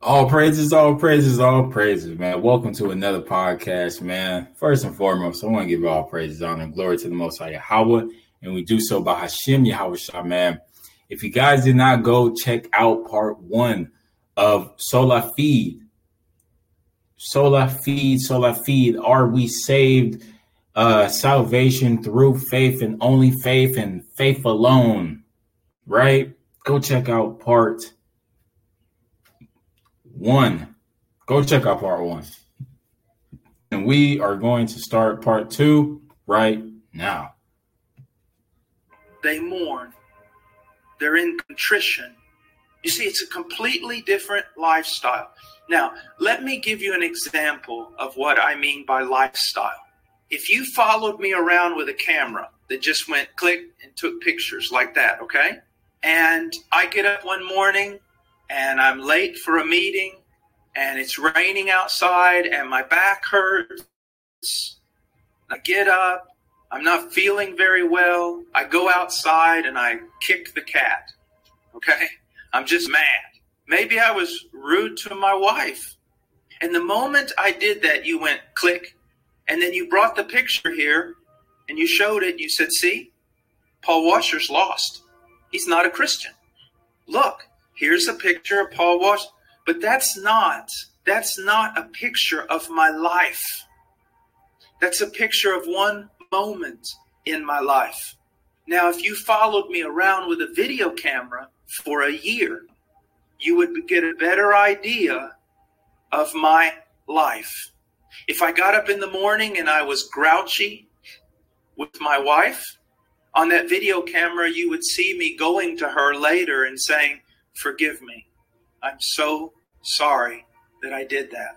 All praises, all praises, all praises, man. Welcome to another podcast, man. First and foremost, I want to give all praises, honor, and glory to the Most High Yahweh, and we do so by Hashem Yahweh Shah, man. If you guys did not go check out part one of Sola Fide, Sola Fide, Sola Fide, are we saved? Uh, salvation through faith and only faith and faith alone, right? Go check out part one. Go check out part one. And we are going to start part two right now. They mourn, they're in contrition. You see, it's a completely different lifestyle. Now, let me give you an example of what I mean by lifestyle. If you followed me around with a camera that just went click and took pictures like that, okay? And I get up one morning and I'm late for a meeting and it's raining outside and my back hurts. I get up, I'm not feeling very well. I go outside and I kick the cat. Okay? I'm just mad. Maybe I was rude to my wife. And the moment I did that, you went click, and then you brought the picture here and you showed it. You said, See, Paul Washer's lost. He's not a Christian. Look, here's a picture of Paul Washer. But that's not that's not a picture of my life. That's a picture of one moment in my life. Now, if you followed me around with a video camera for a year, you would get a better idea of my life. If I got up in the morning and I was grouchy with my wife, on that video camera, you would see me going to her later and saying, Forgive me. I'm so sorry that I did that.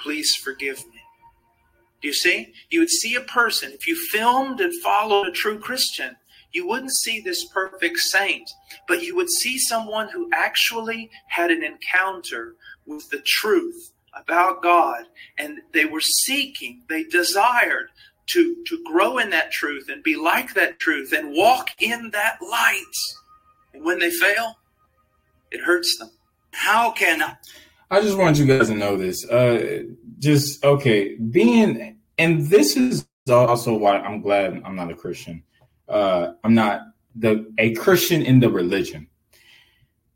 Please forgive me. Do you see? You would see a person, if you filmed and followed a true Christian, you wouldn't see this perfect saint, but you would see someone who actually had an encounter with the truth about God and they were seeking, they desired to, to grow in that truth and be like that truth and walk in that light. And when they fail, it hurts them. How can I I just want you guys to know this. Uh, just okay, being and this is also why I'm glad I'm not a Christian. Uh, I'm not the a Christian in the religion.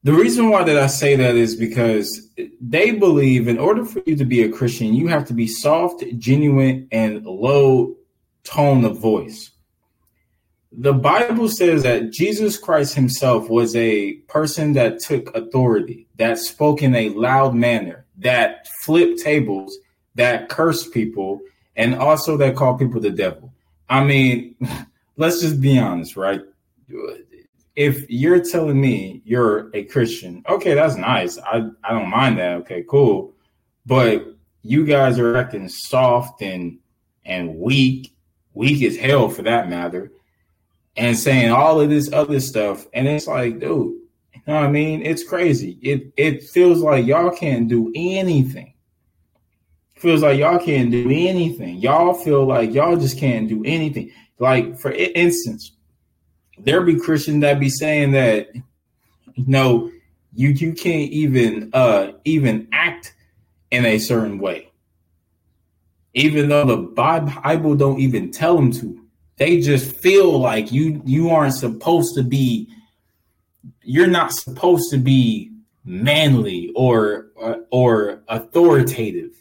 The reason why that I say that is because they believe in order for you to be a Christian, you have to be soft, genuine, and low tone of voice. The Bible says that Jesus Christ himself was a person that took authority, that spoke in a loud manner, that flipped tables, that cursed people, and also that called people the devil. I mean, let's just be honest, right? if you're telling me you're a Christian, okay, that's nice. I, I don't mind that. Okay, cool. But you guys are acting soft and and weak, weak as hell for that matter, and saying all of this other stuff. And it's like, dude, you know what I mean? It's crazy. It it feels like y'all can't do anything. Feels like y'all can't do anything. Y'all feel like y'all just can't do anything. Like for instance, there be Christians that be saying that you know you you can't even uh even act in a certain way even though the bible don't even tell them to they just feel like you you aren't supposed to be you're not supposed to be manly or or, uh, or authoritative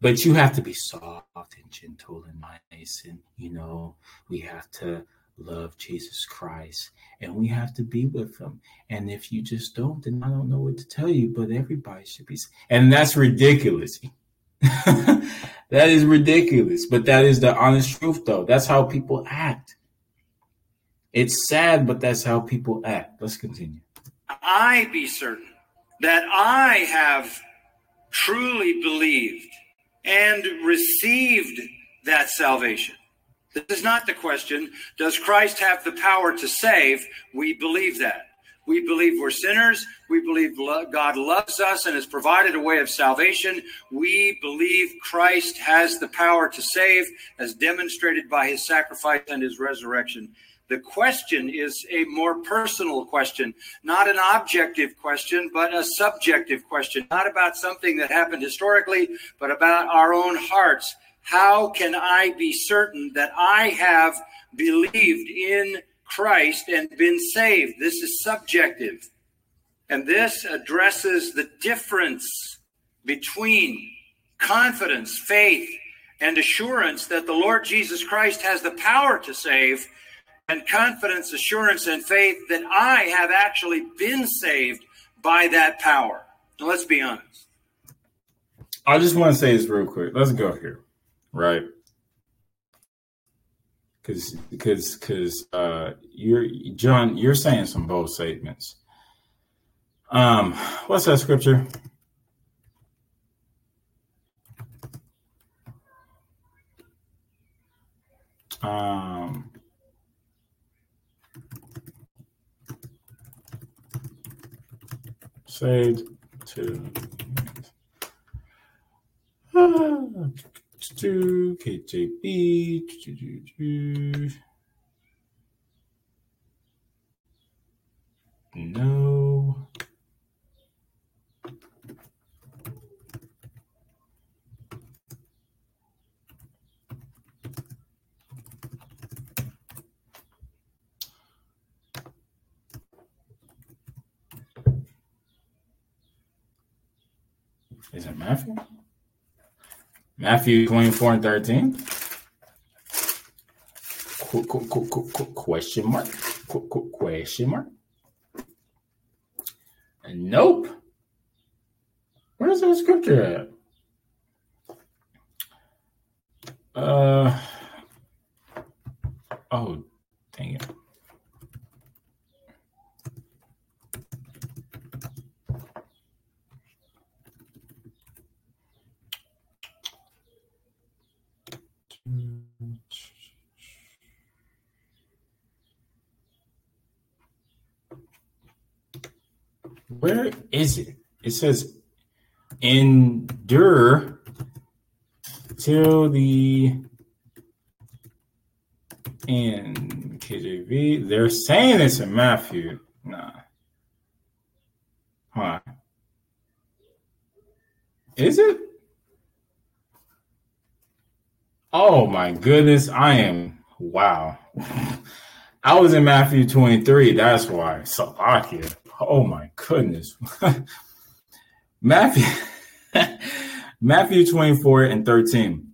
but you have to be soft and gentle and nice and you know we have to love Jesus Christ and we have to be with him. And if you just don't, then I don't know what to tell you, but everybody should be. And that's ridiculous. that is ridiculous, but that is the honest truth, though. That's how people act. It's sad, but that's how people act. Let's continue. I be certain that I have truly believed and received that salvation this is not the question. Does Christ have the power to save? We believe that. We believe we're sinners. We believe God loves us and has provided a way of salvation. We believe Christ has the power to save, as demonstrated by his sacrifice and his resurrection. The question is a more personal question, not an objective question, but a subjective question, not about something that happened historically, but about our own hearts. How can I be certain that I have believed in Christ and been saved? This is subjective. And this addresses the difference between confidence, faith, and assurance that the Lord Jesus Christ has the power to save, and confidence, assurance, and faith that I have actually been saved by that power. Now, let's be honest. I just want to say this real quick. Let's go here, right? Because because because uh, you're John, you're saying some bold statements. Um, what's that scripture? Um, saved to KJV. No. Is it Matthew? Matthew 24 and 13? Qu- qu- qu- qu- qu- question mark? Qu- qu- question mark? Nope. Where's that scripture at? Uh oh, dang it. Where is it? It says endure till the end. KJV. They're saying it's in Matthew. Nah. Huh. Is it? Oh my goodness. I am wow. I was in Matthew 23. That's why. Slovakia. Oh my goodness. Matthew Matthew 24 and 13.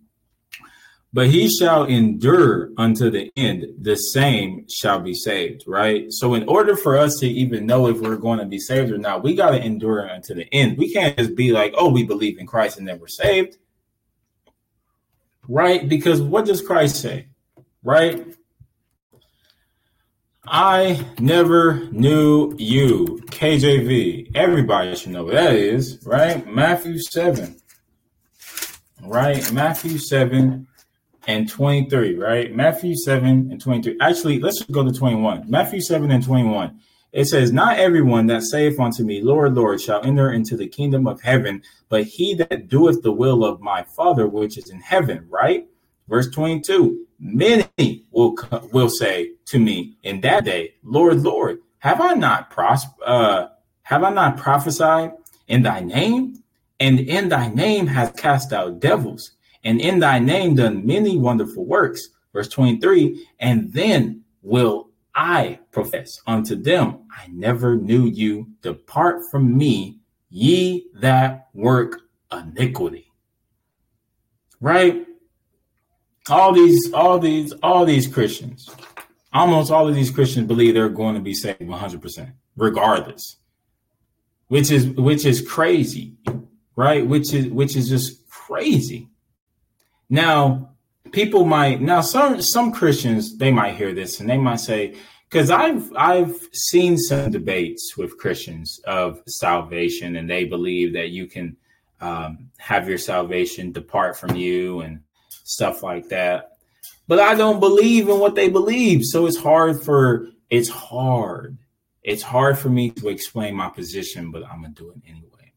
But he shall endure unto the end, the same shall be saved, right? So, in order for us to even know if we're going to be saved or not, we got to endure unto the end. We can't just be like, oh, we believe in Christ and then we're saved, right? Because what does Christ say, right? I never knew you. KJV. Everybody should know what that is, right? Matthew 7. Right? Matthew 7 and 23, right? Matthew 7 and 23. Actually, let's go to 21. Matthew 7 and 21. It says, Not everyone that saith unto me, Lord, Lord, shall enter into the kingdom of heaven, but he that doeth the will of my Father which is in heaven, right? Verse 22 Many will will say to me in that day, Lord, Lord, have I not pros- uh, have I not prophesied in thy name, and in thy name hath cast out devils, and in thy name done many wonderful works. Verse twenty three, and then will I profess unto them, I never knew you. Depart from me, ye that work iniquity. Right? All these, all these, all these Christians, almost all of these Christians believe they're going to be saved 100%, regardless. Which is which is crazy, right? Which is which is just crazy. Now, people might now some some Christians they might hear this and they might say, because I've I've seen some debates with Christians of salvation, and they believe that you can um, have your salvation depart from you and stuff like that. But I don't believe in what they believe. So it's hard for it's hard. It's hard for me to explain my position, but I'm gonna do it anyway.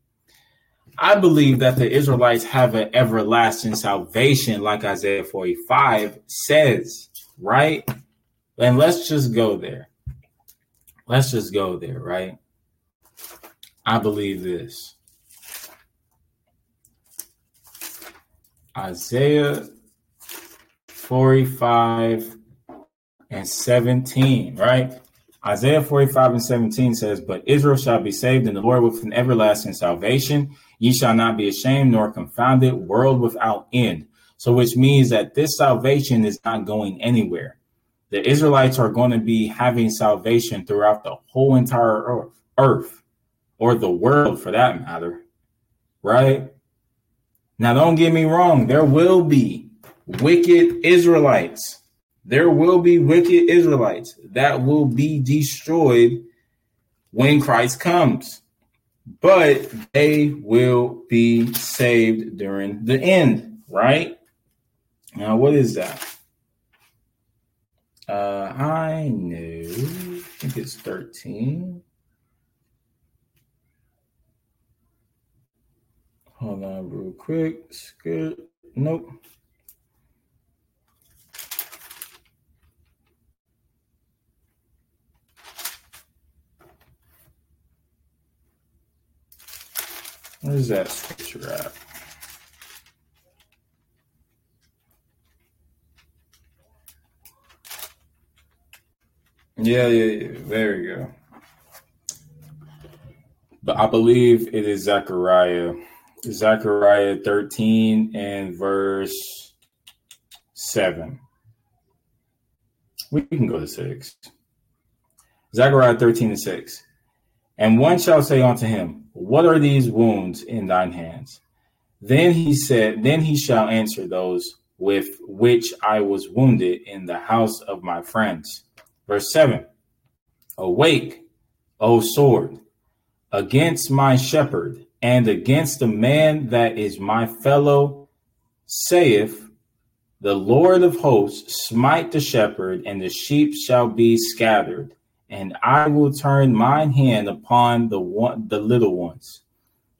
I believe that the Israelites have an everlasting salvation, like Isaiah 45 says, right? And let's just go there. Let's just go there, right? I believe this. Isaiah 45 and 17, right? Isaiah 45 and 17 says, But Israel shall be saved in the Lord with an everlasting salvation. Ye shall not be ashamed nor confounded, world without end. So, which means that this salvation is not going anywhere. The Israelites are going to be having salvation throughout the whole entire earth, or the world for that matter, right? Now, don't get me wrong, there will be wicked Israelites there will be wicked Israelites that will be destroyed when Christ comes, but they will be saved during the end, right? Now, what is that? Uh, I know, I think it's 13. Hold on, real quick. Good. Nope. Where's that scripture at? Yeah, yeah, yeah. There you go. But I believe it is Zechariah. Zechariah 13 and verse 7. We can go to 6. Zechariah 13 and 6. And one shall say unto him, what are these wounds in thine hands? Then he said, Then he shall answer those with which I was wounded in the house of my friends. Verse 7 Awake, O sword, against my shepherd, and against the man that is my fellow, saith the Lord of hosts, smite the shepherd, and the sheep shall be scattered and I will turn mine hand upon the one the little ones.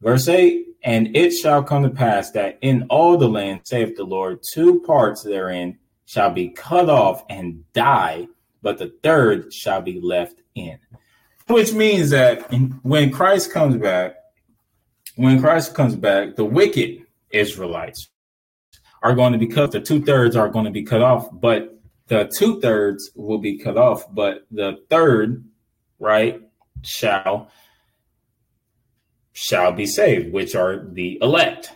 Verse 8, and it shall come to pass that in all the land, saith the Lord, two parts therein shall be cut off and die, but the third shall be left in. Which means that when Christ comes back, when Christ comes back, the wicked Israelites are going to be cut, the two thirds are going to be cut off, but the two thirds will be cut off, but the third, right, shall shall be saved, which are the elect.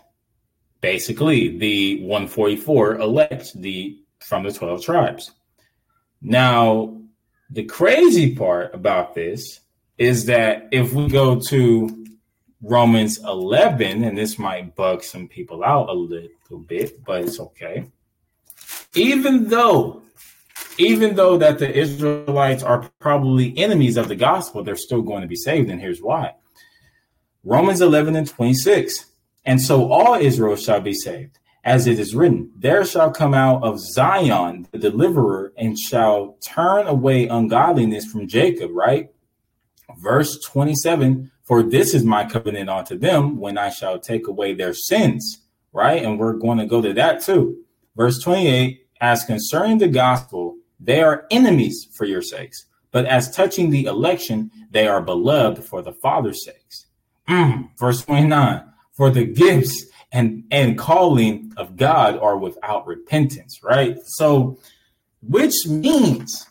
Basically, the 144 elect the from the 12 tribes. Now, the crazy part about this is that if we go to Romans 11, and this might bug some people out a little bit, but it's okay. Even though even though that the Israelites are probably enemies of the gospel, they're still going to be saved. And here's why Romans 11 and 26. And so all Israel shall be saved, as it is written, There shall come out of Zion the deliverer, and shall turn away ungodliness from Jacob, right? Verse 27 For this is my covenant unto them when I shall take away their sins, right? And we're going to go to that too. Verse 28 As concerning the gospel, they are enemies for your sakes, but as touching the election, they are beloved for the Father's sakes. Mm. Verse 29 For the gifts and, and calling of God are without repentance, right? So, which means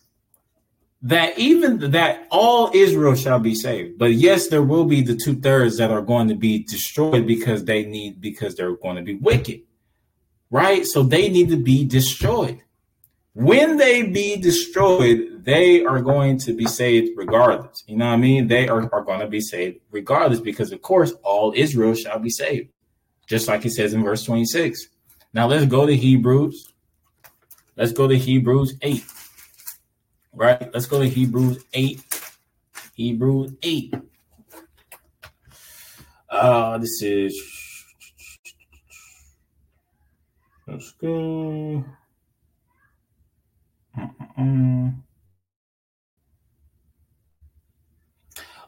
that even that all Israel shall be saved. But yes, there will be the two thirds that are going to be destroyed because they need because they're going to be wicked, right? So they need to be destroyed. When they be destroyed, they are going to be saved regardless. You know what I mean? They are, are going to be saved regardless because, of course, all Israel shall be saved, just like it says in verse 26. Now let's go to Hebrews. Let's go to Hebrews 8. Right? Let's go to Hebrews 8. Hebrews 8. Uh, this is. Let's go. Mm.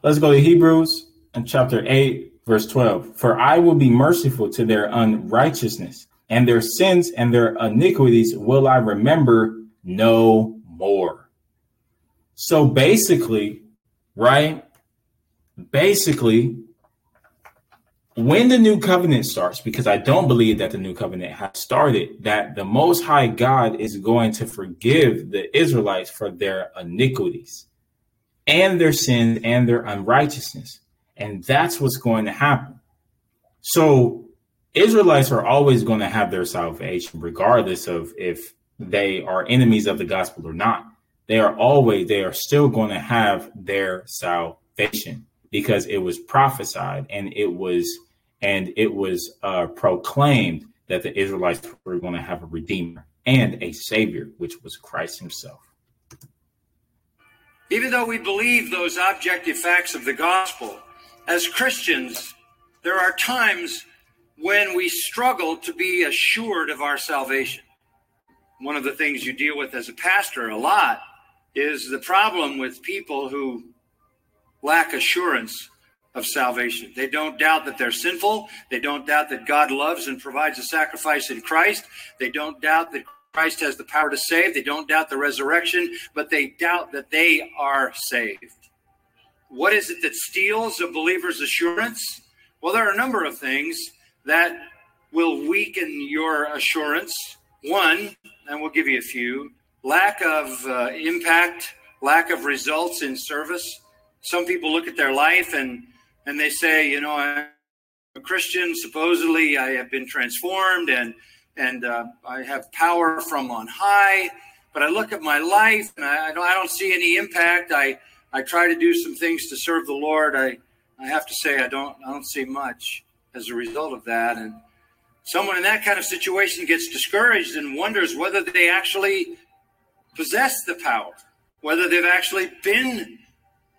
Let's go to Hebrews and chapter 8, verse 12. For I will be merciful to their unrighteousness, and their sins and their iniquities will I remember no more. So basically, right? Basically, when the new covenant starts, because I don't believe that the new covenant has started, that the Most High God is going to forgive the Israelites for their iniquities and their sins and their unrighteousness. And that's what's going to happen. So, Israelites are always going to have their salvation, regardless of if they are enemies of the gospel or not. They are always, they are still going to have their salvation because it was prophesied and it was and it was uh, proclaimed that the Israelites were going to have a redeemer and a savior, which was Christ himself. Even though we believe those objective facts of the gospel, as Christians, there are times when we struggle to be assured of our salvation. One of the things you deal with as a pastor a lot is the problem with people who lack assurance of salvation. They don't doubt that they're sinful. They don't doubt that God loves and provides a sacrifice in Christ. They don't doubt that Christ has the power to save. They don't doubt the resurrection, but they doubt that they are saved. What is it that steals a believer's assurance? Well, there are a number of things that will weaken your assurance. One, and we'll give you a few lack of uh, impact, lack of results in service. Some people look at their life and and they say, you know, I'm a Christian. Supposedly, I have been transformed and and uh, I have power from on high. But I look at my life and I, don't, I don't see any impact. I I try to do some things to serve the Lord. I I have to say I don't I don't see much as a result of that. And someone in that kind of situation gets discouraged and wonders whether they actually possess the power, whether they've actually been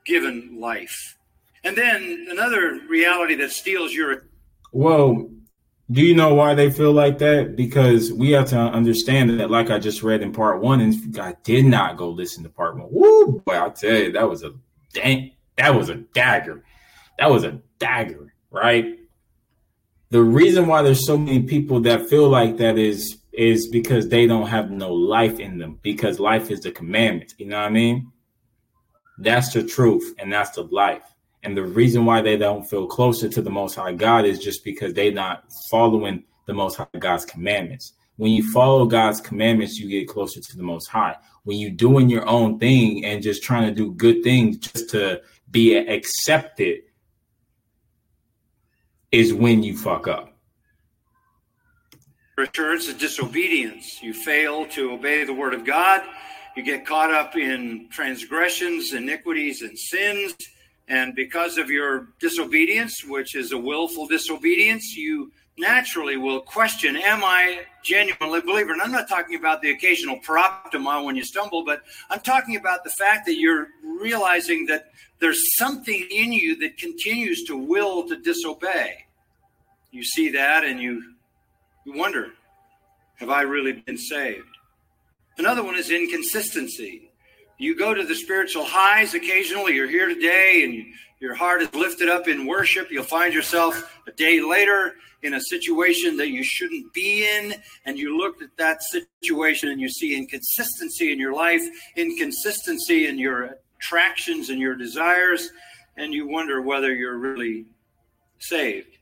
given life. And then another reality that steals your. Well, do you know why they feel like that? Because we have to understand that, like I just read in part one, and I did not go listen to part one. Woo, boy, I tell you, that was a dang, that was a dagger. That was a dagger, right? The reason why there's so many people that feel like that is is because they don't have no life in them, because life is the commandment. You know what I mean? That's the truth, and that's the life. And the reason why they don't feel closer to the Most High God is just because they're not following the Most High God's commandments. When you follow God's commandments, you get closer to the Most High. When you're doing your own thing and just trying to do good things just to be accepted, is when you fuck up. Assurance of disobedience. You fail to obey the word of God. You get caught up in transgressions, iniquities, and sins and because of your disobedience, which is a willful disobedience, you naturally will question, Am I genuinely a believer? And I'm not talking about the occasional paraptoma when you stumble, but I'm talking about the fact that you're realizing that there's something in you that continues to will to disobey. You see that and you, you wonder, Have I really been saved? Another one is inconsistency you go to the spiritual highs occasionally. You're here today and your heart is lifted up in worship. You'll find yourself a day later in a situation that you shouldn't be in. And you look at that situation and you see inconsistency in your life, inconsistency in your attractions and your desires. And you wonder whether you're really saved.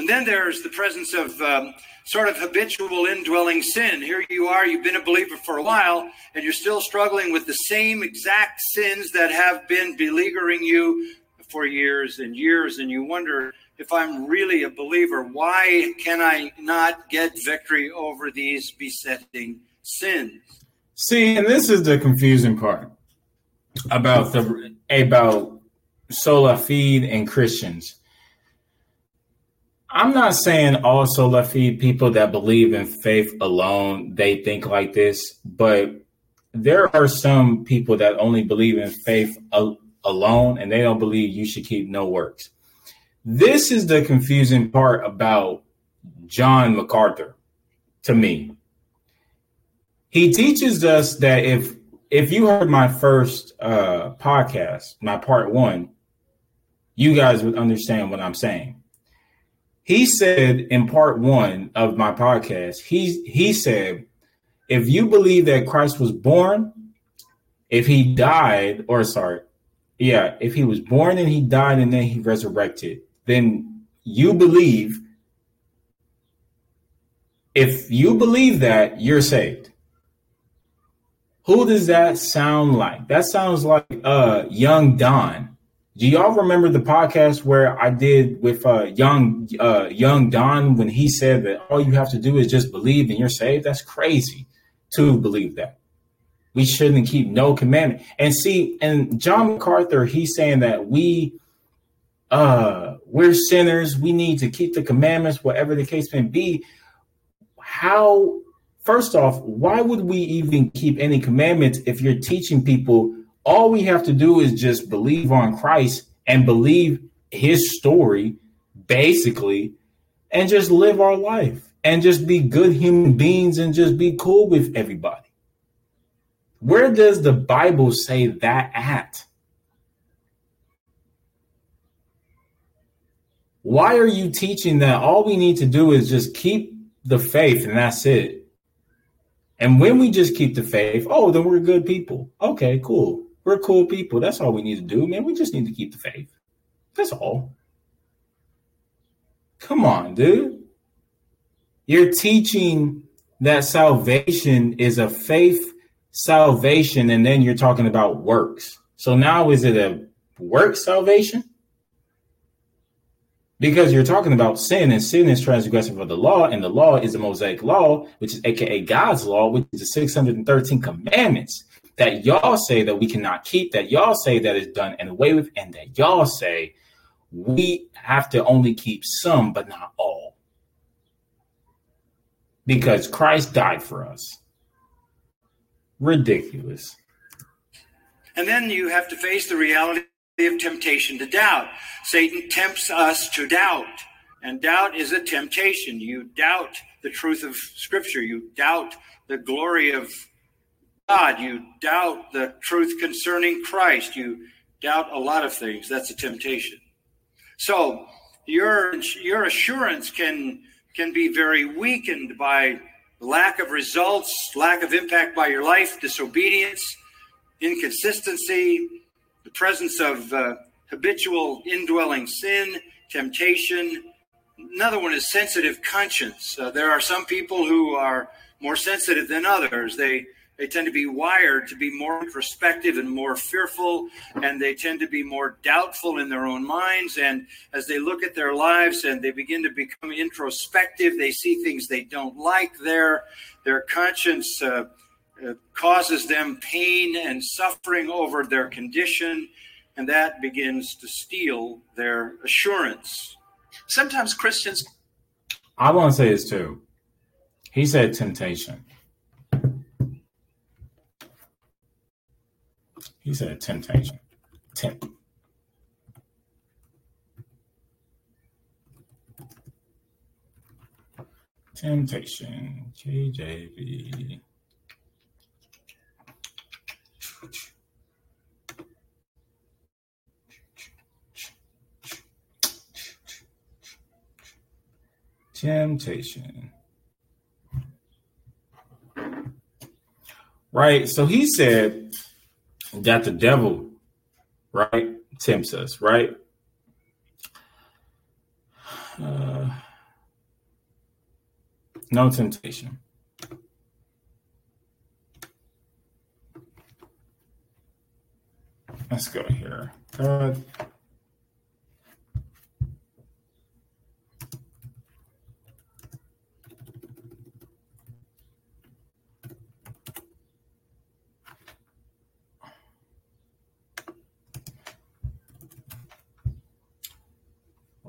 And then there's the presence of um, sort of habitual indwelling sin. Here you are, you've been a believer for a while, and you're still struggling with the same exact sins that have been beleaguering you for years and years. And you wonder if I'm really a believer, why can I not get victory over these besetting sins? See, and this is the confusing part about the about sola fide and Christians I'm not saying all sola fide people that believe in faith alone, they think like this, but there are some people that only believe in faith al- alone and they don't believe you should keep no works. This is the confusing part about John MacArthur to me. He teaches us that if if you heard my first uh, podcast, my part one, you guys would understand what I'm saying he said in part one of my podcast, he he said, if you believe that Christ was born if he died, or sorry, yeah, if he was born and he died and then he resurrected, then you believe. If you believe that, you're saved. Who does that sound like? That sounds like uh young Don. Do y'all remember the podcast where I did with uh young uh young Don when he said that all you have to do is just believe and you're saved? That's crazy to believe that. We shouldn't keep no commandment. And see, and John MacArthur, he's saying that we uh we're sinners, we need to keep the commandments, whatever the case may be. How first off, why would we even keep any commandments if you're teaching people all we have to do is just believe on Christ and believe his story, basically, and just live our life and just be good human beings and just be cool with everybody? Where does the Bible say that at? Why are you teaching that all we need to do is just keep the faith and that's it? And when we just keep the faith, oh, then we're good people. Okay, cool. We're cool people. That's all we need to do, man. We just need to keep the faith. That's all. Come on, dude. You're teaching that salvation is a faith salvation and then you're talking about works. So now is it a work salvation? Because you're talking about sin and sin is transgressive of the law, and the law is the Mosaic law, which is aka God's law, which is the 613 commandments that y'all say that we cannot keep, that y'all say that is done and away with, and that y'all say we have to only keep some, but not all. Because Christ died for us. Ridiculous. And then you have to face the reality of temptation to doubt. Satan tempts us to doubt, and doubt is a temptation. You doubt the truth of Scripture, you doubt the glory of God, you doubt the truth concerning Christ, you doubt a lot of things. That's a temptation. So your your assurance can can be very weakened by lack of results, lack of impact by your life, disobedience, inconsistency, the presence of uh, habitual indwelling sin, temptation. Another one is sensitive conscience. Uh, there are some people who are more sensitive than others. They they tend to be wired to be more introspective and more fearful, and they tend to be more doubtful in their own minds. And as they look at their lives and they begin to become introspective, they see things they don't like there. Their conscience uh, uh, causes them pain and suffering over their condition, and that begins to steal their assurance. Sometimes Christians. I want to say this too. He said temptation. He said temptation. Tempt. Temptation. KJV. Temptation. Right. So he said that the devil, right, tempts us, right? Uh, no temptation. Let's go here. God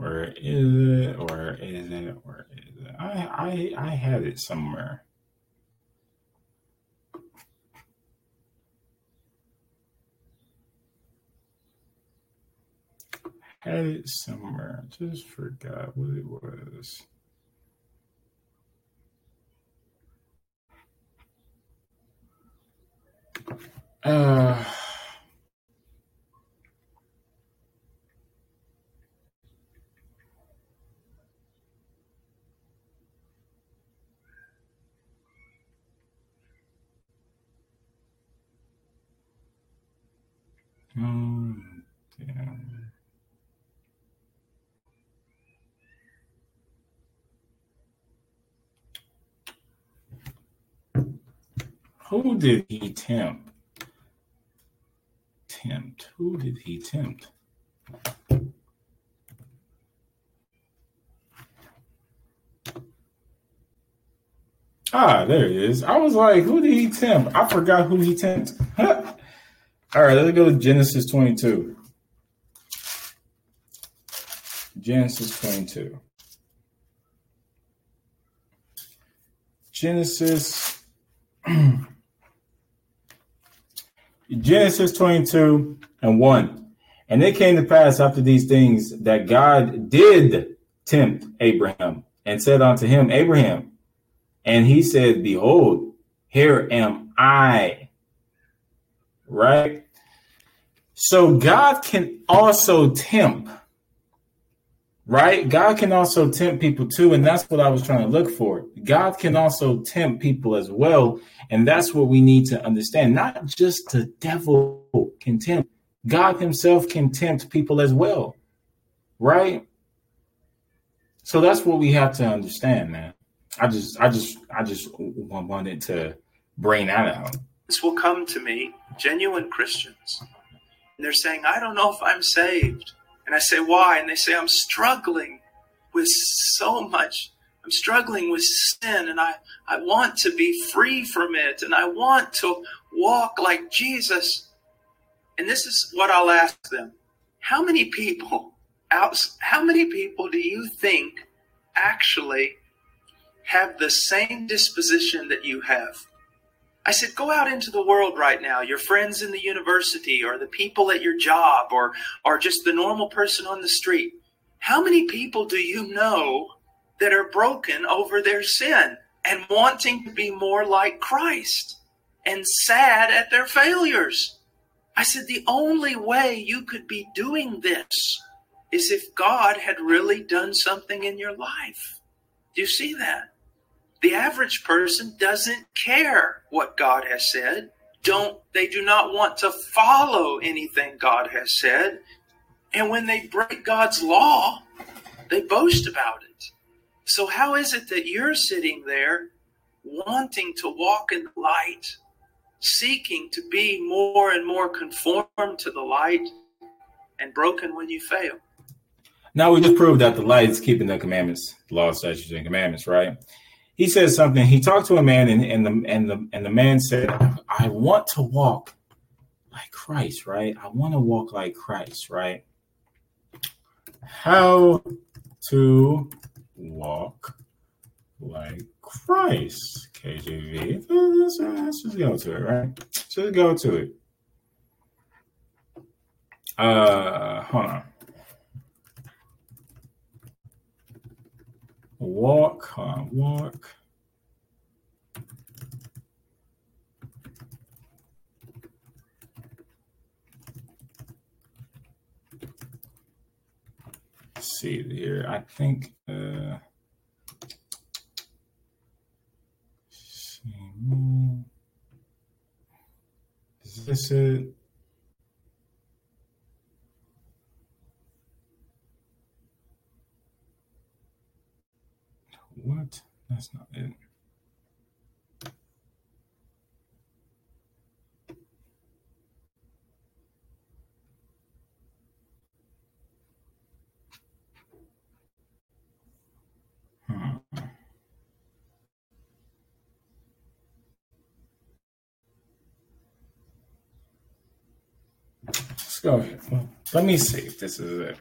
Where is it? or is it? Where is it? I I I had it somewhere. Had it somewhere. Just forgot what it was. Uh Um, yeah. Who did he tempt? Tempt. Who did he tempt? Ah, there it is. I was like, who did he tempt? I forgot who he tempted. All right, let's go to Genesis 22. Genesis 22. Genesis Genesis 22 and 1. And it came to pass after these things that God did tempt Abraham and said unto him, Abraham, and he said, Behold, here am I. Right? So God can also tempt, right? God can also tempt people too. And that's what I was trying to look for. God can also tempt people as well. And that's what we need to understand. Not just the devil can tempt, God Himself can tempt people as well, right? So that's what we have to understand, man. I just, I just, I just wanted to bring that out. This will come to me, genuine Christians, and they're saying, I don't know if I'm saved. And I say, why? And they say, I'm struggling with so much. I'm struggling with sin and I, I want to be free from it and I want to walk like Jesus. And this is what I'll ask them. How many people how many people do you think actually have the same disposition that you have. I said, go out into the world right now, your friends in the university or the people at your job or, or just the normal person on the street. How many people do you know that are broken over their sin and wanting to be more like Christ and sad at their failures? I said, the only way you could be doing this is if God had really done something in your life. Do you see that? The average person doesn't care what God has said. Don't they do not want to follow anything God has said. And when they break God's law, they boast about it. So how is it that you're sitting there wanting to walk in the light, seeking to be more and more conformed to the light and broken when you fail? Now we just proved that the light is keeping the commandments, the law, statutes, and commandments, right? He says something. He talked to a man, and, and the and the and the man said, "I want to walk like Christ, right? I want to walk like Christ, right? How to walk like Christ, KJV. Let's, let's just go to it, right? Just go to it. Uh, hold on. Walk, uh, walk. Let's see here. I think. Uh, is this it? What? That's not it. Let's go. Let me see if this is it.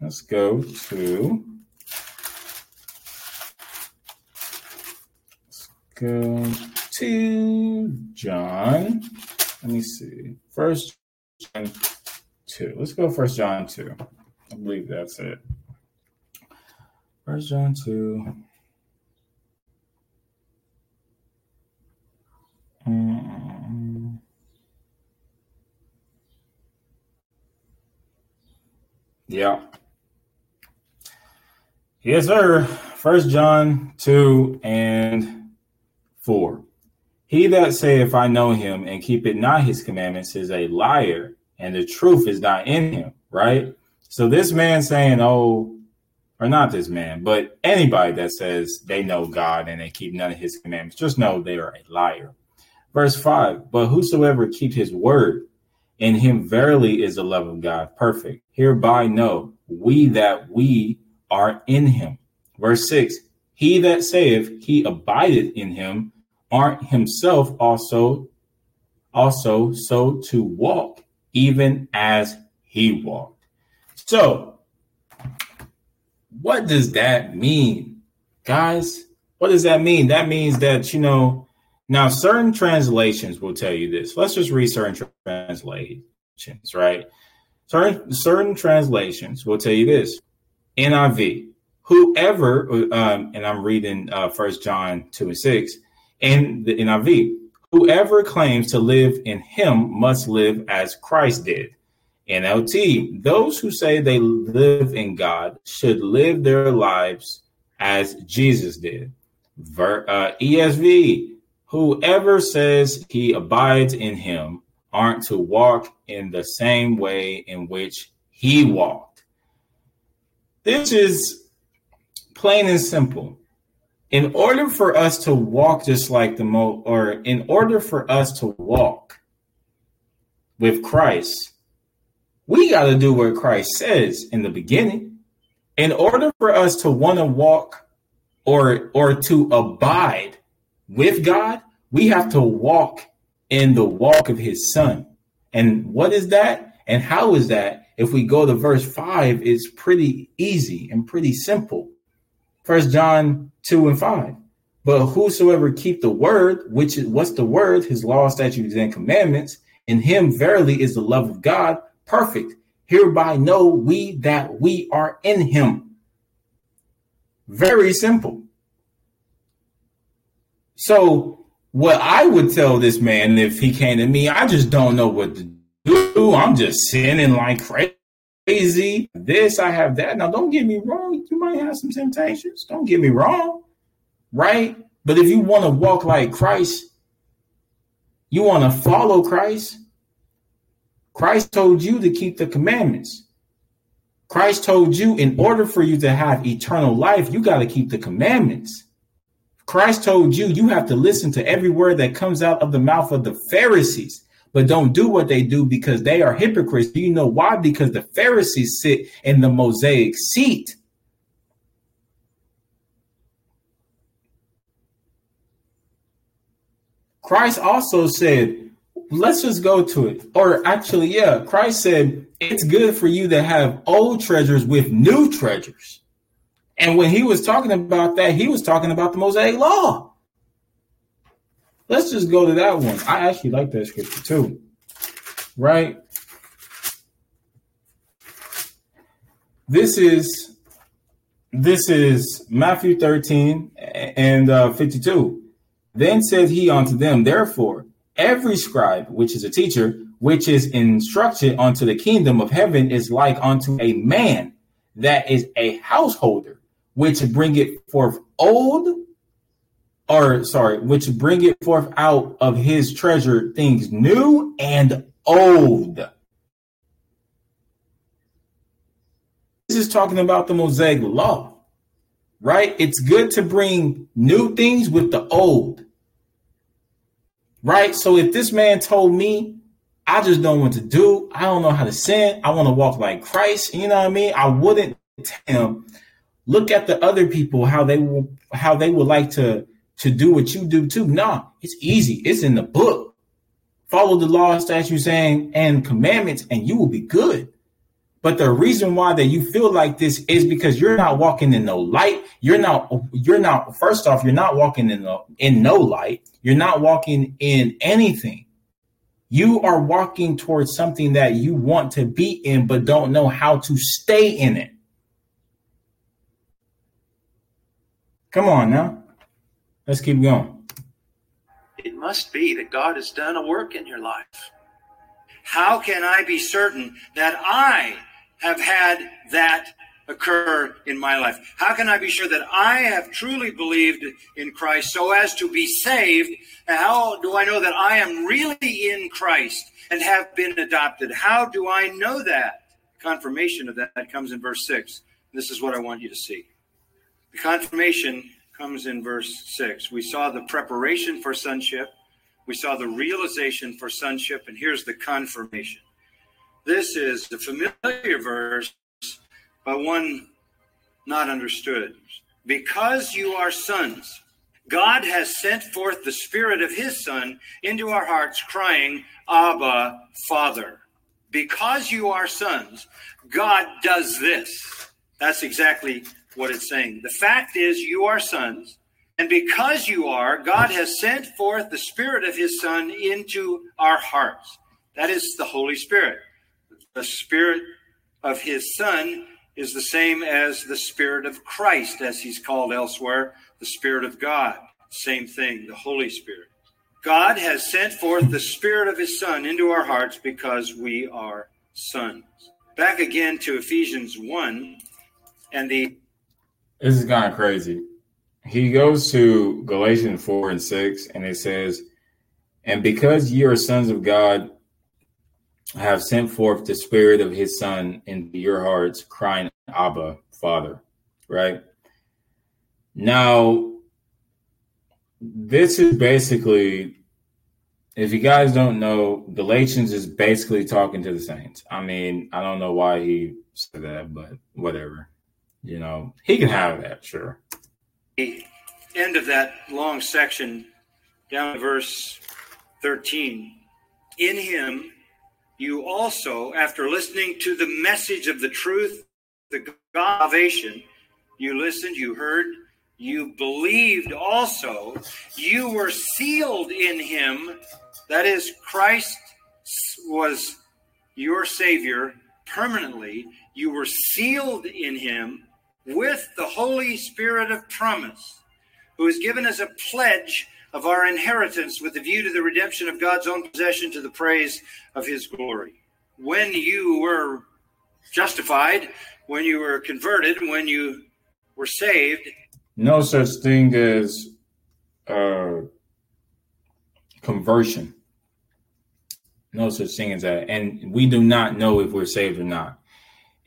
Let's go to go to John. Let me see. First John 2. Let's go first John 2. I believe that's it. First John 2. Mm. Yeah. Yes, sir. First John 2 and 4. He that saith, I know him, and keep it not his commandments is a liar, and the truth is not in him, right? So this man saying, oh, or not this man, but anybody that says they know God and they keep none of his commandments, just know they are a liar. Verse 5 But whosoever keeps his word, in him verily is the love of God perfect. Hereby know we that we are in him. Verse 6 He that saith he abideth in him, aren't himself also also so to walk, even as he walked. So, what does that mean, guys? What does that mean? That means that, you know, now certain translations will tell you this. Let's just read certain translations, right? Certain, certain translations will tell you this. NIV, whoever, um, and I'm reading uh, First John 2 and 6, in the NIV, whoever claims to live in him must live as Christ did. NLT, those who say they live in God should live their lives as Jesus did. Ver, uh, ESV, whoever says he abides in him aren't to walk in the same way in which he walked. This is plain and simple. In order for us to walk just like the mo, or in order for us to walk with Christ, we got to do what Christ says in the beginning. In order for us to want to walk or or to abide with God, we have to walk in the walk of his son. And what is that? And how is that? If we go to verse 5, it's pretty easy and pretty simple. First John 2 and 5. But whosoever keep the word, which is what's the word, his law, statutes, and commandments, in him verily is the love of God perfect. Hereby know we that we are in him. Very simple. So, what I would tell this man if he came to me, I just don't know what to do. I'm just sinning like crazy. Crazy, this, I have that. Now, don't get me wrong. You might have some temptations. Don't get me wrong. Right? But if you want to walk like Christ, you want to follow Christ, Christ told you to keep the commandments. Christ told you in order for you to have eternal life, you got to keep the commandments. Christ told you you have to listen to every word that comes out of the mouth of the Pharisees, but don't do what they do because they are hypocrites. Do you know why? Because the Pharisees sit in the Mosaic seat. Christ also said, let's just go to it. Or actually, yeah, Christ said it's good for you to have old treasures with new treasures. And when he was talking about that, he was talking about the Mosaic law. Let's just go to that one. I actually like that scripture too. Right? This is this is Matthew 13 and uh, 52. Then said he unto them, Therefore, Every scribe, which is a teacher, which is instructed unto the kingdom of heaven, is like unto a man that is a householder, which bringeth forth old, or sorry, which bringeth forth out of his treasure things new and old. This is talking about the Mosaic law, right? It's good to bring new things with the old right? So if this man told me, I just don't want to do, I don't know how to sin, I want to walk like Christ, you know what I mean? I wouldn't tell him, look at the other people, how they will, how they would like to, to do what you do too. Nah, it's easy. It's in the book. Follow the law, statutes, saying and commandments, and you will be good. But the reason why that you feel like this is because you're not walking in no light. You're not, you're not, first off, you're not walking in no, in no light. You're not walking in anything. You are walking towards something that you want to be in, but don't know how to stay in it. Come on now. Let's keep going. It must be that God has done a work in your life. How can I be certain that I have had that occur in my life? How can I be sure that I have truly believed in Christ so as to be saved? How do I know that I am really in Christ and have been adopted? How do I know that? Confirmation of that comes in verse 6. This is what I want you to see. The confirmation comes in verse 6. We saw the preparation for sonship, we saw the realization for sonship, and here's the confirmation. This is the familiar verse, but one not understood. Because you are sons, God has sent forth the Spirit of His Son into our hearts, crying, Abba, Father. Because you are sons, God does this. That's exactly what it's saying. The fact is, you are sons. And because you are, God has sent forth the Spirit of His Son into our hearts. That is the Holy Spirit. The Spirit of His Son is the same as the Spirit of Christ, as He's called elsewhere, the Spirit of God. Same thing, the Holy Spirit. God has sent forth the Spirit of His Son into our hearts because we are sons. Back again to Ephesians 1 and the this is kind of crazy. He goes to Galatians 4 and 6, and it says, And because ye are sons of God, have sent forth the Spirit of his Son into your hearts, crying, Abba, Father. Right? Now, this is basically, if you guys don't know, Galatians is basically talking to the saints. I mean, I don't know why he said that, but whatever. You know, he can have that, sure. The end of that long section, down to verse 13. In him, you also, after listening to the message of the truth, the salvation, you listened, you heard, you believed also, you were sealed in him. That is, Christ was your Savior permanently. You were sealed in him with the Holy Spirit of promise, who is given as a pledge of our inheritance with the view to the redemption of God's own possession to the praise of his glory. When you were justified, when you were converted, when you were saved, no such thing as uh, conversion. No such thing as that. And we do not know if we're saved or not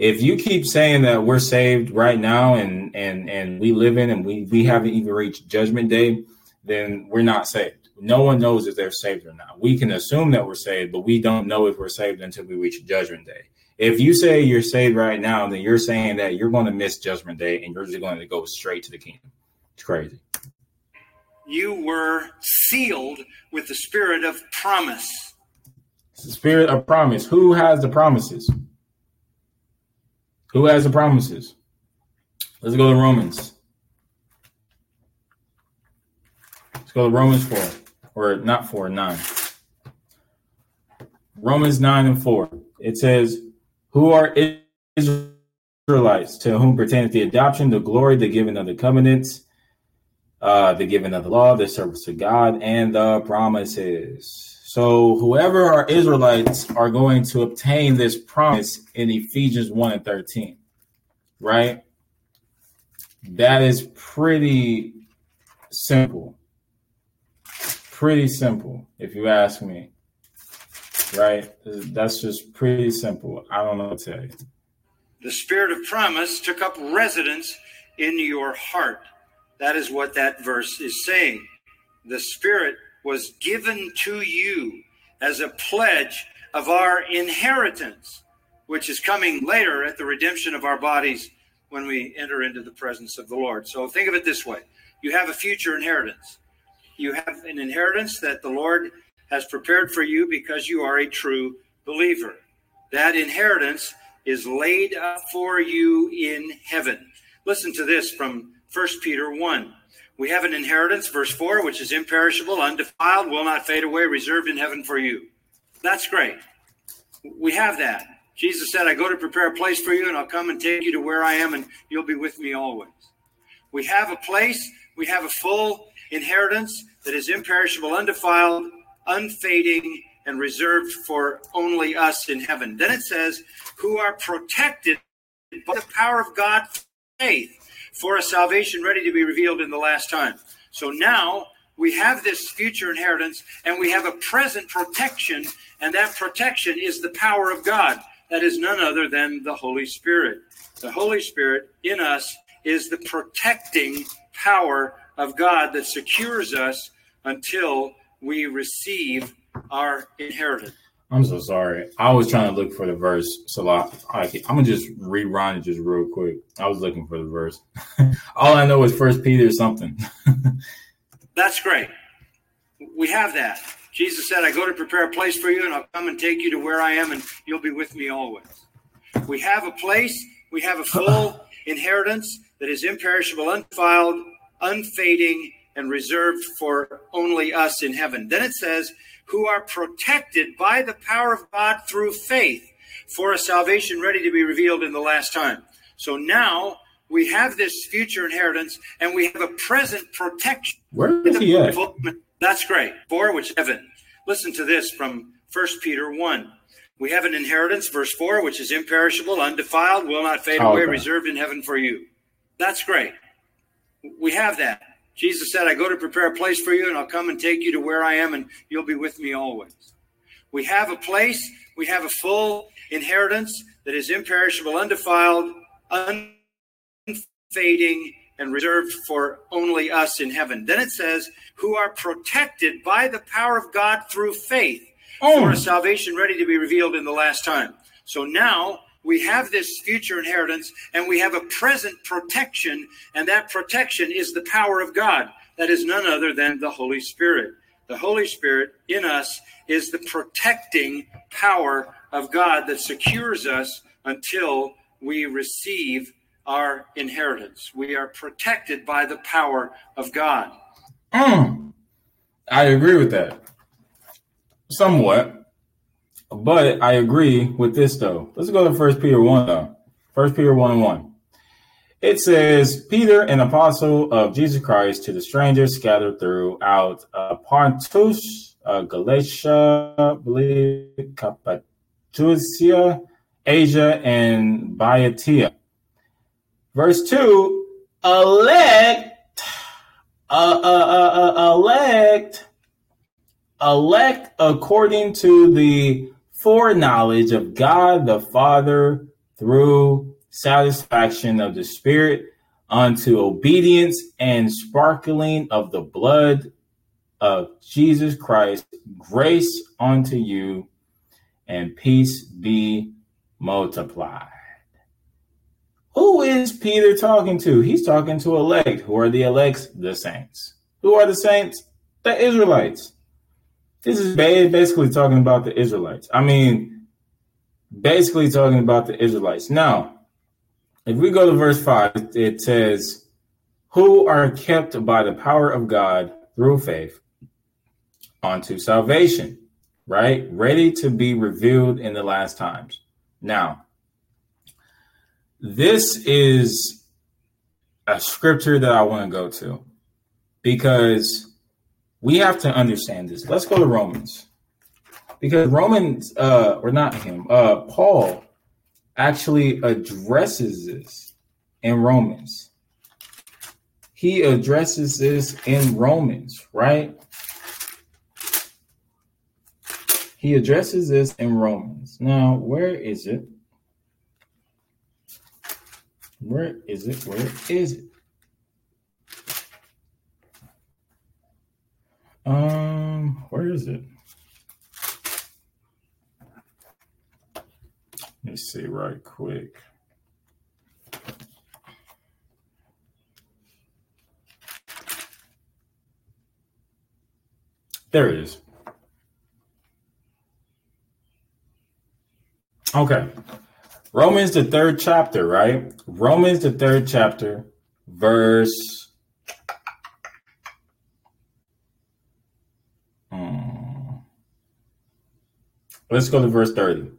if you keep saying that we're saved right now and and and we live in and we we haven't even reached judgment day then we're not saved. No one knows if they're saved or not. We can assume that we're saved but we don't know if we're saved until we reach judgment day. If you say you're saved right now then you're saying that you're going to miss judgment day and you're just going to go straight to the kingdom. It's crazy. You were sealed with the spirit of promise. The spirit of promise. Who has the promises who has the promises? Let's go to Romans. Let's go to Romans 4, or not 4, 9. Romans 9 and 4. It says, Who are Israelites to whom pertaineth the adoption, the glory, the giving of the covenants, uh, the giving of the law, the service of God, and the promises. So whoever are Israelites are going to obtain this promise in Ephesians 1 and 13. Right? That is pretty simple. Pretty simple, if you ask me. Right? That's just pretty simple. I don't know what to tell you. The spirit of promise took up residence in your heart. That is what that verse is saying. The spirit was given to you as a pledge of our inheritance, which is coming later at the redemption of our bodies when we enter into the presence of the Lord. So think of it this way you have a future inheritance. You have an inheritance that the Lord has prepared for you because you are a true believer. That inheritance is laid up for you in heaven. Listen to this from 1 Peter 1. We have an inheritance, verse 4, which is imperishable, undefiled, will not fade away, reserved in heaven for you. That's great. We have that. Jesus said, I go to prepare a place for you, and I'll come and take you to where I am, and you'll be with me always. We have a place, we have a full inheritance that is imperishable, undefiled, unfading, and reserved for only us in heaven. Then it says, who are protected by the power of God, faith, for a salvation ready to be revealed in the last time. So now we have this future inheritance and we have a present protection, and that protection is the power of God. That is none other than the Holy Spirit. The Holy Spirit in us is the protecting power of God that secures us until we receive our inheritance. I'm so sorry. I was trying to look for the verse, so I, I, am gonna just rerun it just real quick. I was looking for the verse. All I know is First Peter something. That's great. We have that. Jesus said, "I go to prepare a place for you, and I'll come and take you to where I am, and you'll be with me always." We have a place. We have a full inheritance that is imperishable, undefiled, unfading, and reserved for only us in heaven. Then it says, who are protected by the power of God through faith for a salvation ready to be revealed in the last time. So now we have this future inheritance and we have a present protection. Where is he at? That's great. For which heaven. Listen to this from 1 Peter 1. We have an inheritance, verse 4, which is imperishable, undefiled, will not fade oh, away, reserved in heaven for you. That's great. We have that. Jesus said, I go to prepare a place for you, and I'll come and take you to where I am, and you'll be with me always. We have a place, we have a full inheritance that is imperishable, undefiled, unfading, and reserved for only us in heaven. Then it says, who are protected by the power of God through faith oh. for a salvation ready to be revealed in the last time. So now we have this future inheritance and we have a present protection, and that protection is the power of God. That is none other than the Holy Spirit. The Holy Spirit in us is the protecting power of God that secures us until we receive our inheritance. We are protected by the power of God. Mm, I agree with that. Somewhat. But I agree with this though. Let's go to First Peter one though. First Peter one and one. It says, Peter, an apostle of Jesus Christ, to the strangers scattered throughout uh, Pontus, uh, Galatia, believe, Cappadocia, Asia, and Biotia. Verse 2 elect, uh, uh, uh, uh, elect, elect according to the foreknowledge of God the Father through sanctification of the Spirit unto obedience and sparkling of the blood of Jesus Christ, grace unto you and peace be multiplied. Who is Peter talking to? He's talking to elect. Who are the elects? The saints. Who are the saints? The Israelites. This mm-hmm. is basically talking about the Israelites. I mean, basically talking about the Israelites. Now, if we go to verse 5, it says, Who are kept by the power of God through faith unto salvation, right? Ready to be revealed in the last times. Now, this is a scripture that I want to go to because we have to understand this. Let's go to Romans. Because Romans, uh, or not him, uh, Paul actually addresses this in Romans. He addresses this in Romans, right? He addresses this in Romans. Now, where is it? Where is it? Where is it? Um, where is it? Let me see right quick. There it is. Okay. Romans, the third chapter, right? Romans, the third chapter, verse Let's go to verse 30.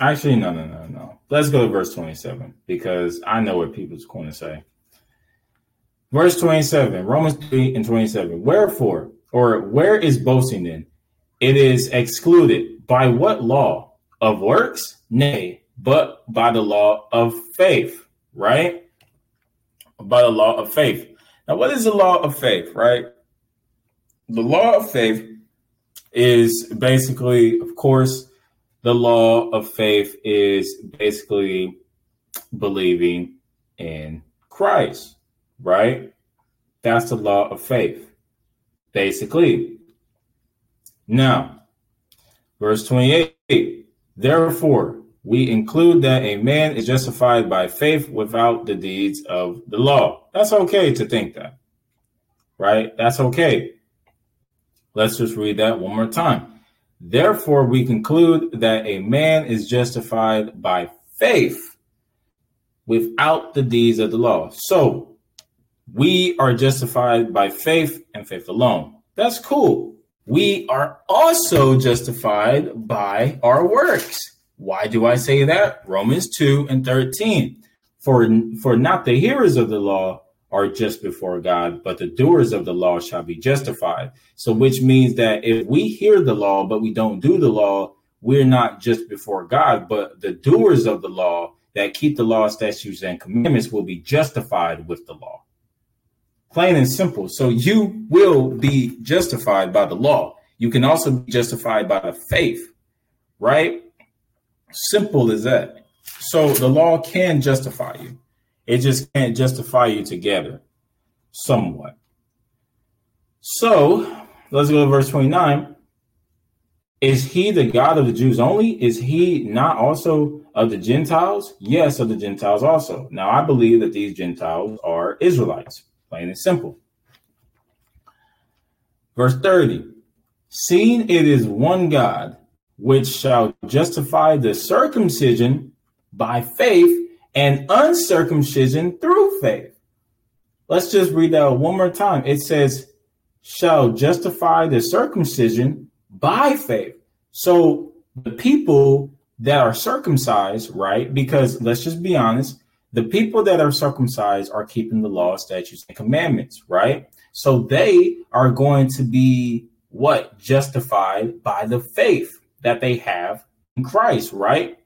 Actually, no, no, no, no. Let's go to verse 27 because I know what people's going to say. Verse 27, Romans 3 and 27. Wherefore, or where is boasting then? It is excluded. By what law? Of works? Nay, but by the law of faith, right? By the law of faith. Now, what is the law of faith, right? The law of faith is basically, of course, the law of faith is basically believing in Christ, right? That's the law of faith, basically. Now, verse 28 Therefore, we include that a man is justified by faith without the deeds of the law. That's okay to think that, right? That's okay. Let's just read that one more time. Therefore, we conclude that a man is justified by faith without the deeds of the law. So we are justified by faith and faith alone. That's cool. We are also justified by our works. Why do I say that? Romans 2 and 13. For, for not the hearers of the law are just before God, but the doers of the law shall be justified. So, which means that if we hear the law, but we don't do the law, we're not just before God, but the doers of the law that keep the law, statutes, and commandments will be justified with the law. Plain and simple. So, you will be justified by the law. You can also be justified by the faith, right? Simple as that. So the law can justify you. It just can't justify you together somewhat. So let's go to verse 29. Is he the God of the Jews only? Is he not also of the Gentiles? Yes, of the Gentiles also. Now I believe that these Gentiles are Israelites, plain and simple. Verse 30 Seeing it is one God, which shall justify the circumcision by faith and uncircumcision through faith. Let's just read that one more time. It says, shall justify the circumcision by faith. So the people that are circumcised, right? Because let's just be honest, the people that are circumcised are keeping the law, statutes, and commandments, right? So they are going to be what? Justified by the faith that they have in Christ, right?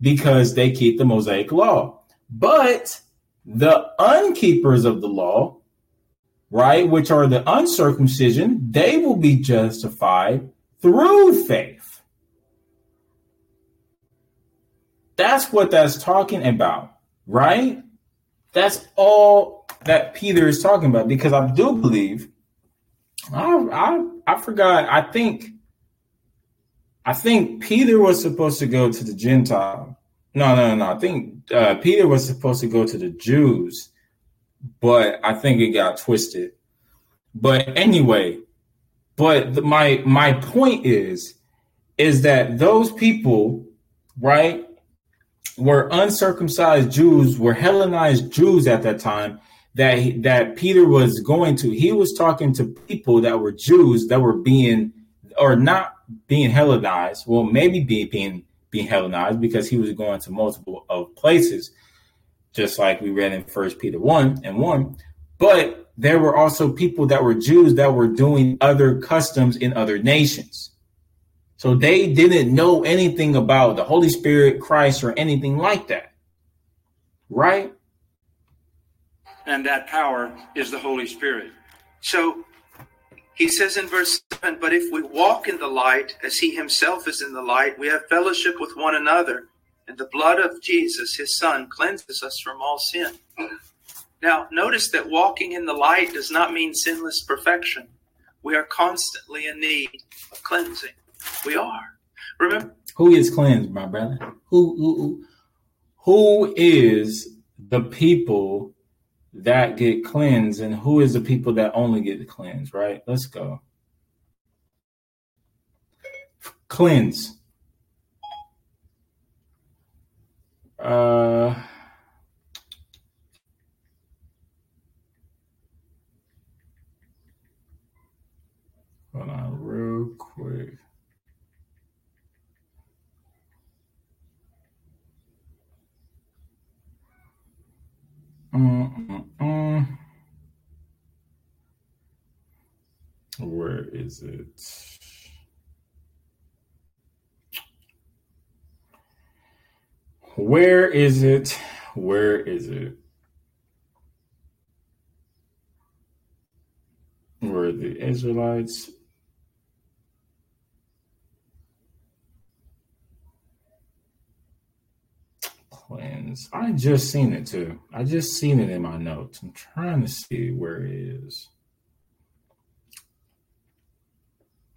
Because they keep the Mosaic law. But the unkeepers of the law, right, which are the uncircumcision, they will be justified through faith. That's what that's talking about, right? That's all that Peter is talking about because I do believe I I I forgot I think I think Peter was supposed to go to the Gentile. No, no, no. I think uh, Peter was supposed to go to the Jews, but I think it got twisted. But anyway, but the, my my point is, is that those people, right, were uncircumcised Jews, were Hellenized Jews at that time. That that Peter was going to. He was talking to people that were Jews that were being or not being Hellenized, well, maybe be, being being Hellenized because he was going to multiple of places, just like we read in First Peter one and one. But there were also people that were Jews that were doing other customs in other nations. So they didn't know anything about the Holy Spirit, Christ, or anything like that. Right? And that power is the Holy Spirit. So he says in verse 7 But if we walk in the light as he himself is in the light, we have fellowship with one another, and the blood of Jesus, his son, cleanses us from all sin. Now, notice that walking in the light does not mean sinless perfection. We are constantly in need of cleansing. We are. Remember, who is cleansed, my brother? Who who who is the people that get cleansed and who is the people that only get cleansed, right? Let's go. Cleanse. Uh Hold on real quick. Mm-mm-mm. Where is it? Where is it? Where is it? Were the Israelites I just seen it too. I just seen it in my notes. I'm trying to see where it is.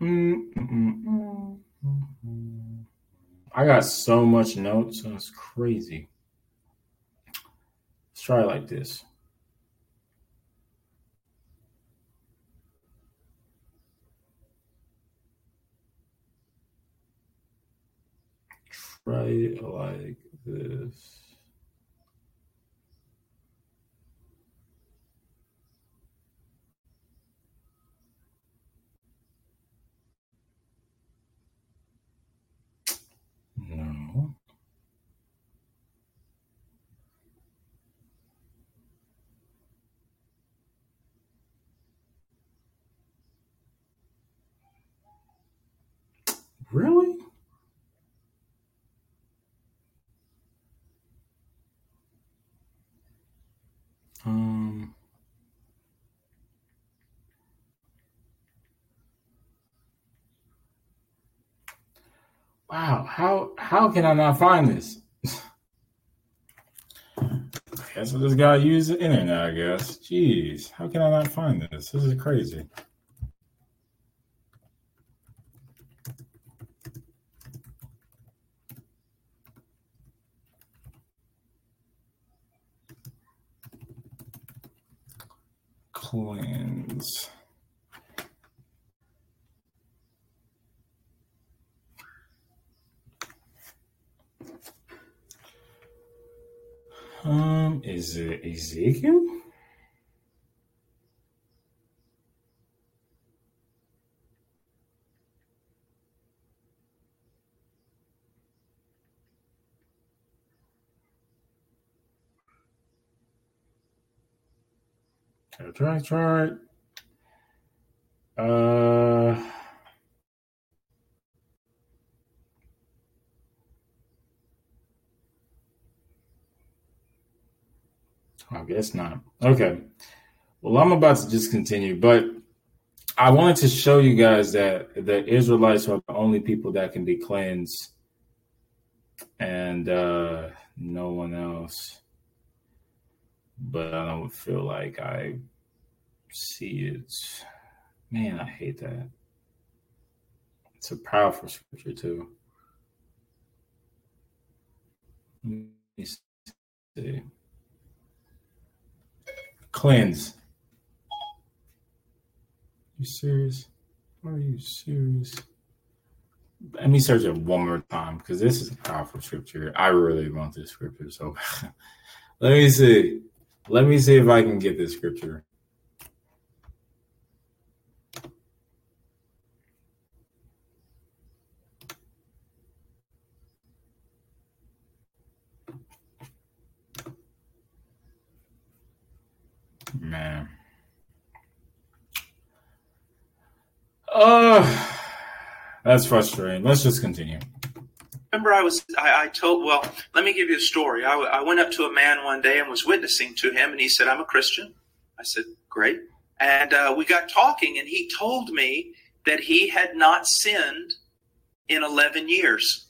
Mm-mm-mm. I got so much notes. It's crazy. Let's try like this. Try it like this. No. Really? Um, wow, how how can I not find this? I guess I just gotta use the internet, I guess. Jeez, how can I not find this? This is crazy. Cleanse. Um, is it Ezekiel? Try, try. Uh, I guess not. Okay. Well, I'm about to just continue, but I wanted to show you guys that the Israelites are the only people that can be cleansed and uh, no one else. But I don't feel like I see it. Man, I hate that. It's a powerful scripture, too. Let me see. Cleanse. You serious? Are you serious? Let me search it one more time because this is a powerful scripture. I really want this scripture. So let me see. Let me see if I can get this scripture. Man. Oh, that's frustrating. Let's just continue. Remember, I was, I, I told, well, let me give you a story. I, I went up to a man one day and was witnessing to him, and he said, I'm a Christian. I said, great. And uh, we got talking, and he told me that he had not sinned in 11 years.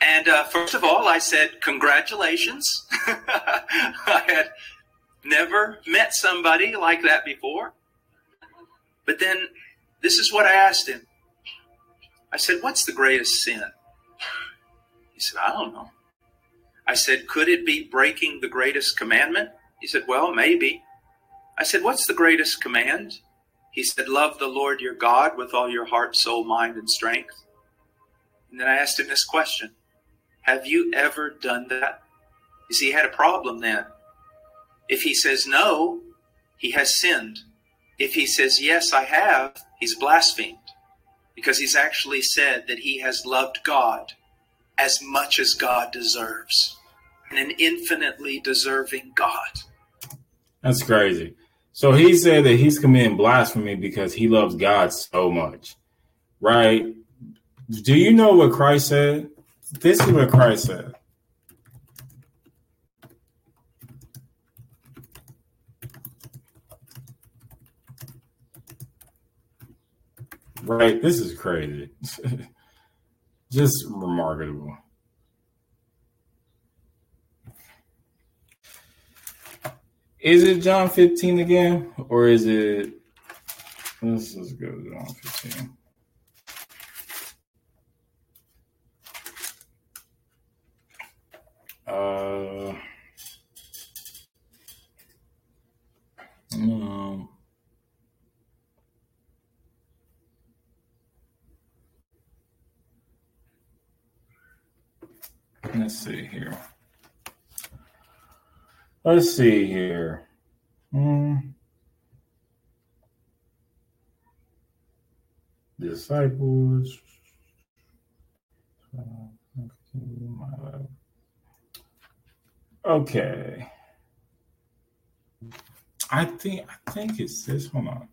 And uh, first of all, I said, congratulations. I had never met somebody like that before. But then this is what I asked him. I said, What's the greatest sin? He said, I don't know. I said, Could it be breaking the greatest commandment? He said, Well, maybe. I said, What's the greatest command? He said, Love the Lord your God with all your heart, soul, mind, and strength. And then I asked him this question Have you ever done that? See, he had a problem then. If he says no, he has sinned. If he says yes, I have, he's blasphemed because he's actually said that he has loved God as much as God deserves and an infinitely deserving God. That's crazy. So he said that he's committing blasphemy because he loves God so much, right? Do you know what Christ said? This is what Christ said. Right? This is crazy. Just remarkable. Is it John 15 again? Or is it let's just go to John 15. Uh um, let's see here. Let's see here. Hmm. Disciples. Okay. I think I think it's this. Hold on.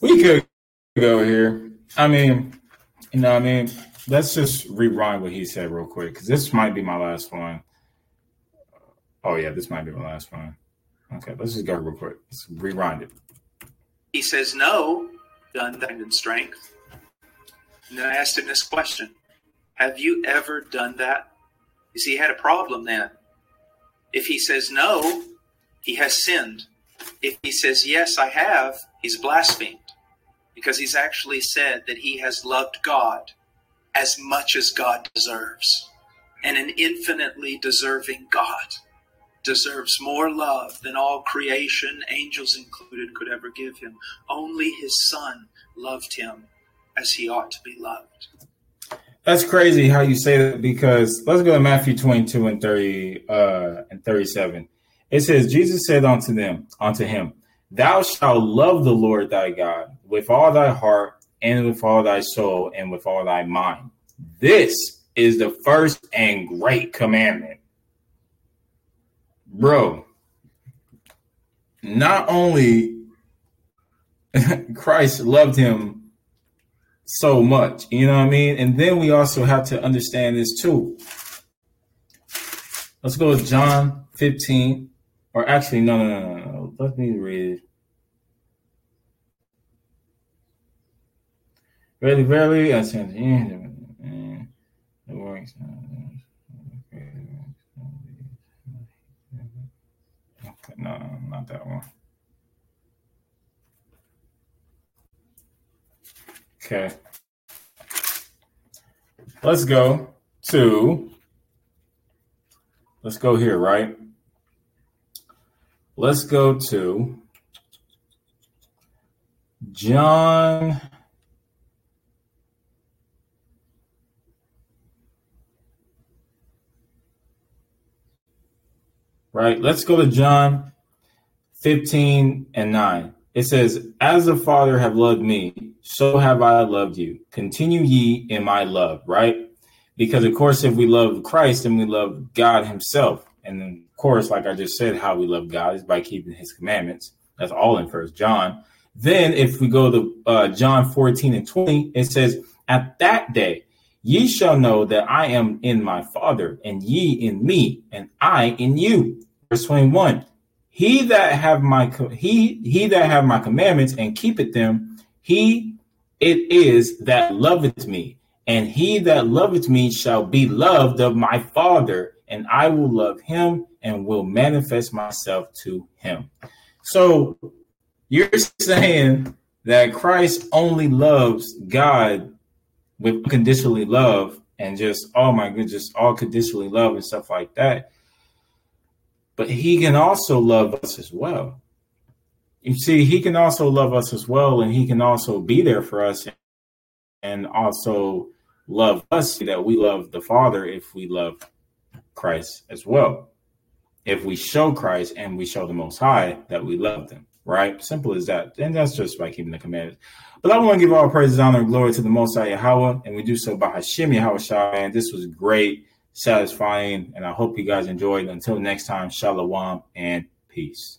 We could go here. I mean, you know, I mean, let's just rewind what he said real quick because this might be my last one. Oh yeah, this might be my last one. Okay, let's just go real quick. Let's rewind it. He says no, done that in strength. And then I asked him this question: Have you ever done that? See, he had a problem then. If he says no, he has sinned. If he says yes, I have, he's blasphemed because he's actually said that he has loved God as much as God deserves. And an infinitely deserving God deserves more love than all creation, angels included, could ever give him. Only his son loved him as he ought to be loved. That's crazy how you say that because let's go to Matthew 22 and 30 uh and 37. It says, Jesus said unto them, unto him, Thou shalt love the Lord thy God with all thy heart and with all thy soul and with all thy mind. This is the first and great commandment. Bro, not only Christ loved him so much, you know what I mean? And then we also have to understand this too. Let's go with John 15, or actually, no, no, no, no. Let me read Very, very, I said, eh, eh, eh. the works. Uh, uh, okay, no, not that one. Okay. Let's go to, let's go here, right? Let's go to John right? Let's go to John 15 and 9. It says, As the Father have loved me, so have I loved you. Continue ye in my love, right? Because, of course, if we love Christ, then we love God Himself. And then, of course, like I just said, how we love God is by keeping His commandments. That's all in First John. Then, if we go to uh, John 14 and 20, it says, At that day, ye shall know that I am in my Father, and ye in me, and I in you verse 21 he that have my he he that have my commandments and keepeth them he it is that loveth me and he that loveth me shall be loved of my father and i will love him and will manifest myself to him so you're saying that christ only loves god with conditionally love and just oh my goodness just all conditionally love and stuff like that but he can also love us as well. You see, he can also love us as well, and he can also be there for us and also love us that we love the Father if we love Christ as well. If we show Christ and we show the Most High that we love them, right? Simple as that. And that's just by keeping the commandments. But I want to give all praise, honor, and glory to the Most High Yahweh, and we do so by Hashem Yahweh. And this was great, satisfying, and I hope you guys enjoyed. Until next time, shalom and peace.